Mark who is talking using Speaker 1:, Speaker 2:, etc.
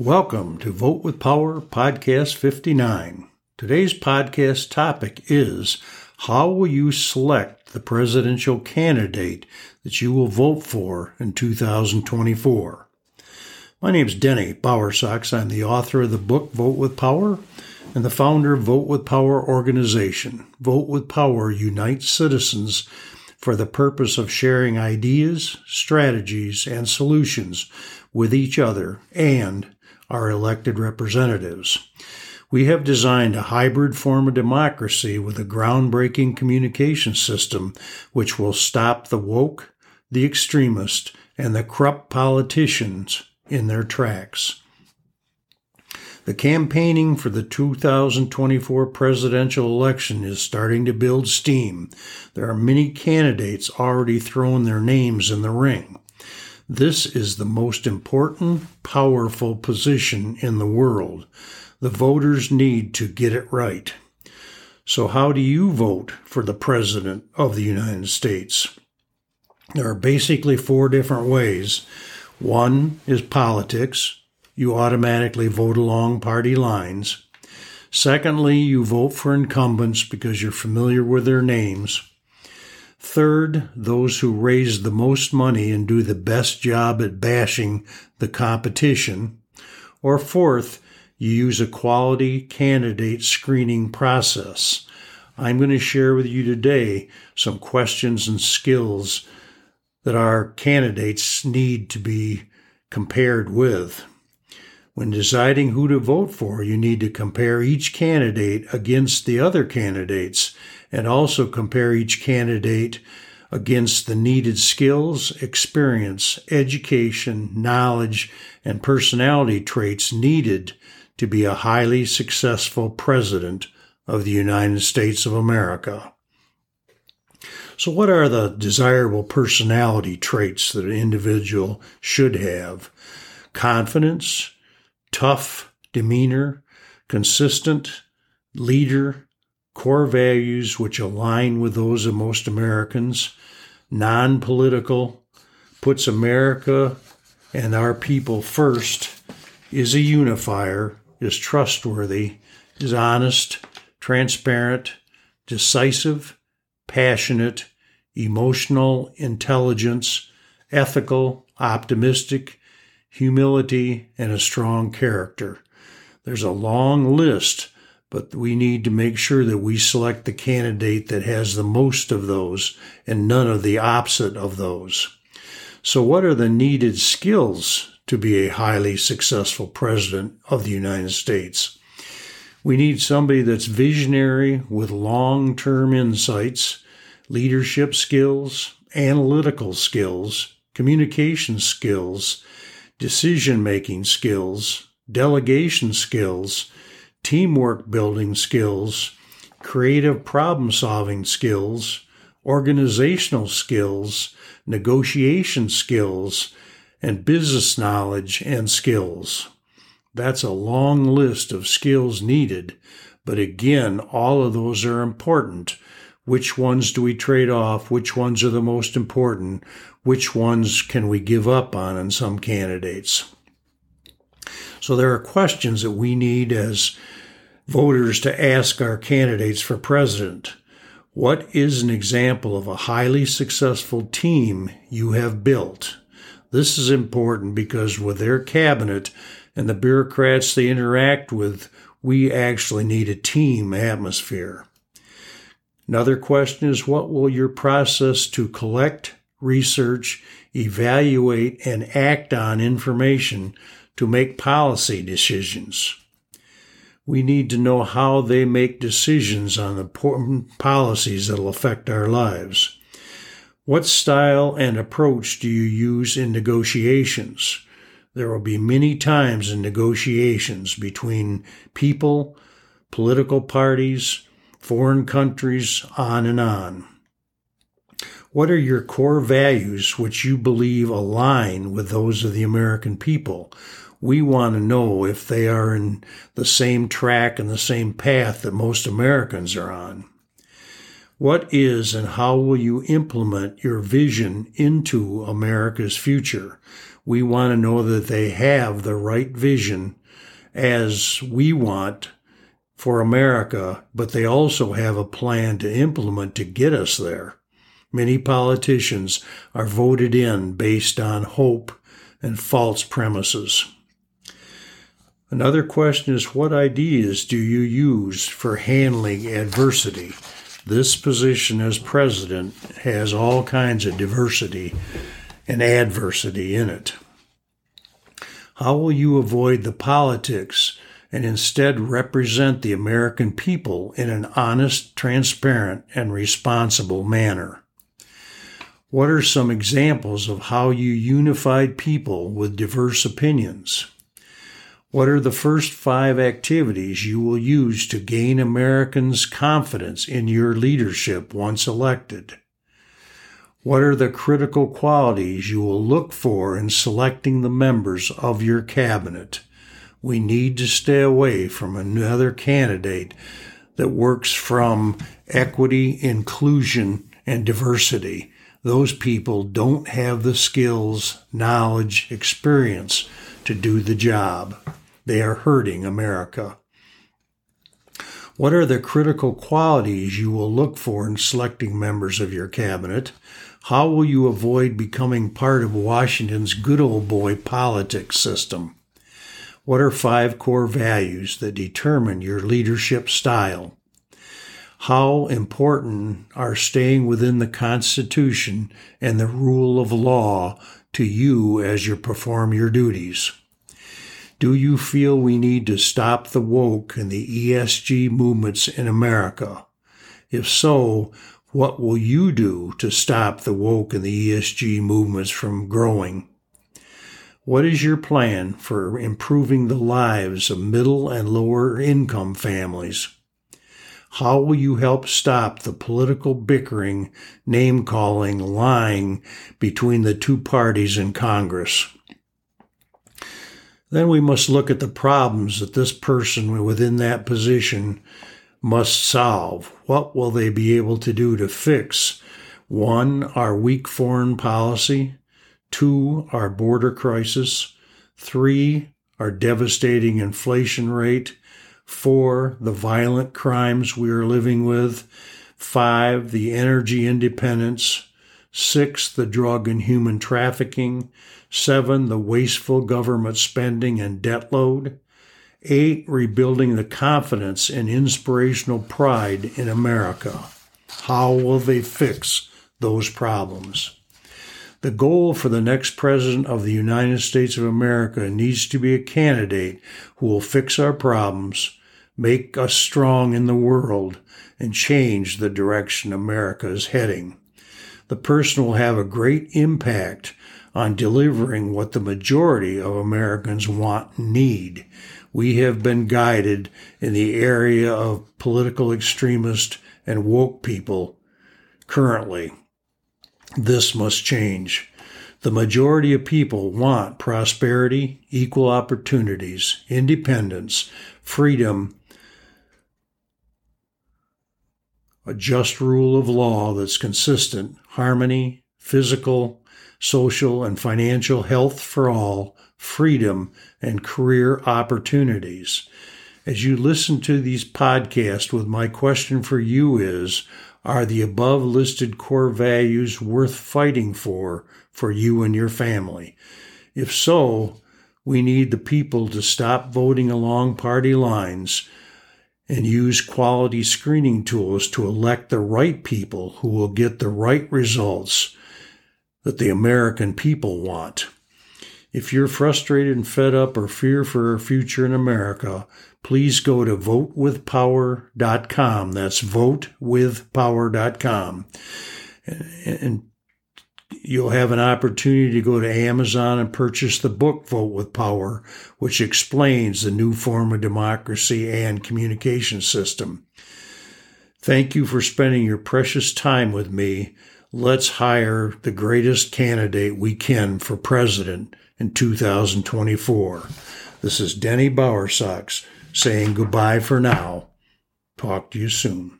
Speaker 1: Welcome to Vote with Power Podcast 59. Today's podcast topic is How will you select the presidential candidate that you will vote for in 2024? My name is Denny Bowersox. I'm the author of the book Vote with Power and the founder of Vote with Power organization. Vote with Power unites citizens for the purpose of sharing ideas, strategies, and solutions with each other and our elected representatives. We have designed a hybrid form of democracy with a groundbreaking communication system which will stop the woke, the extremist, and the corrupt politicians in their tracks. The campaigning for the 2024 presidential election is starting to build steam. There are many candidates already throwing their names in the ring. This is the most important, powerful position in the world. The voters need to get it right. So, how do you vote for the President of the United States? There are basically four different ways. One is politics, you automatically vote along party lines. Secondly, you vote for incumbents because you're familiar with their names. Third, those who raise the most money and do the best job at bashing the competition. Or fourth, you use a quality candidate screening process. I'm going to share with you today some questions and skills that our candidates need to be compared with. When deciding who to vote for, you need to compare each candidate against the other candidates and also compare each candidate against the needed skills, experience, education, knowledge, and personality traits needed to be a highly successful president of the United States of America. So, what are the desirable personality traits that an individual should have? Confidence, tough demeanor, consistent leader, core values which align with those of most Americans, non political, puts America and our people first, is a unifier, is trustworthy, is honest, transparent, decisive, passionate, emotional, intelligence, ethical, optimistic, humility, and a strong character. There's a long list, but we need to make sure that we select the candidate that has the most of those and none of the opposite of those. So, what are the needed skills to be a highly successful president of the United States? We need somebody that's visionary with long term insights, leadership skills, analytical skills, communication skills, decision making skills, delegation skills, teamwork building skills, creative problem solving skills, organizational skills, negotiation skills, and business knowledge and skills. That's a long list of skills needed, but again, all of those are important. Which ones do we trade off? Which ones are the most important? Which ones can we give up on in some candidates? So there are questions that we need as voters to ask our candidates for president. What is an example of a highly successful team you have built? This is important because with their cabinet and the bureaucrats they interact with, we actually need a team atmosphere. Another question is what will your process to collect, research, evaluate, and act on information to make policy decisions? We need to know how they make decisions on important policies that will affect our lives. What style and approach do you use in negotiations? There will be many times in negotiations between people, political parties, foreign countries, on and on. What are your core values which you believe align with those of the American people? We want to know if they are in the same track and the same path that most Americans are on. What is and how will you implement your vision into America's future? We want to know that they have the right vision as we want for America, but they also have a plan to implement to get us there. Many politicians are voted in based on hope and false premises. Another question is what ideas do you use for handling adversity? This position as president has all kinds of diversity and adversity in it. How will you avoid the politics and instead represent the American people in an honest, transparent, and responsible manner? What are some examples of how you unified people with diverse opinions? What are the first five activities you will use to gain Americans' confidence in your leadership once elected? What are the critical qualities you will look for in selecting the members of your cabinet? We need to stay away from another candidate that works from equity, inclusion, and diversity. Those people don't have the skills, knowledge, experience to do the job. They are hurting America. What are the critical qualities you will look for in selecting members of your cabinet? How will you avoid becoming part of Washington's good old boy politics system? What are five core values that determine your leadership style? How important are staying within the Constitution and the rule of law to you as you perform your duties? Do you feel we need to stop the woke and the ESG movements in America? If so, what will you do to stop the woke and the ESG movements from growing? What is your plan for improving the lives of middle and lower income families? How will you help stop the political bickering, name calling, lying between the two parties in Congress? Then we must look at the problems that this person within that position must solve. What will they be able to do to fix? One, our weak foreign policy. Two, our border crisis. Three, our devastating inflation rate. Four, the violent crimes we are living with. Five, the energy independence. Six, the drug and human trafficking. Seven, the wasteful government spending and debt load. Eight, rebuilding the confidence and inspirational pride in America. How will they fix those problems? The goal for the next President of the United States of America needs to be a candidate who will fix our problems, make us strong in the world, and change the direction America is heading. The person will have a great impact on delivering what the majority of Americans want and need. We have been guided in the area of political extremist and woke people currently. This must change. The majority of people want prosperity, equal opportunities, independence, freedom, a just rule of law that's consistent, harmony, physical, social and financial health for all, freedom, and career opportunities. As you listen to these podcasts, with my question for you is Are the above listed core values worth fighting for for you and your family? If so, we need the people to stop voting along party lines and use quality screening tools to elect the right people who will get the right results that the American people want. If you're frustrated and fed up or fear for a future in America, please go to votewithpower.com. That's votewithpower.com. And you'll have an opportunity to go to Amazon and purchase the book Vote with Power, which explains the new form of democracy and communication system. Thank you for spending your precious time with me let's hire the greatest candidate we can for president in 2024. This is Denny Bowersox saying goodbye for now. Talk to you soon.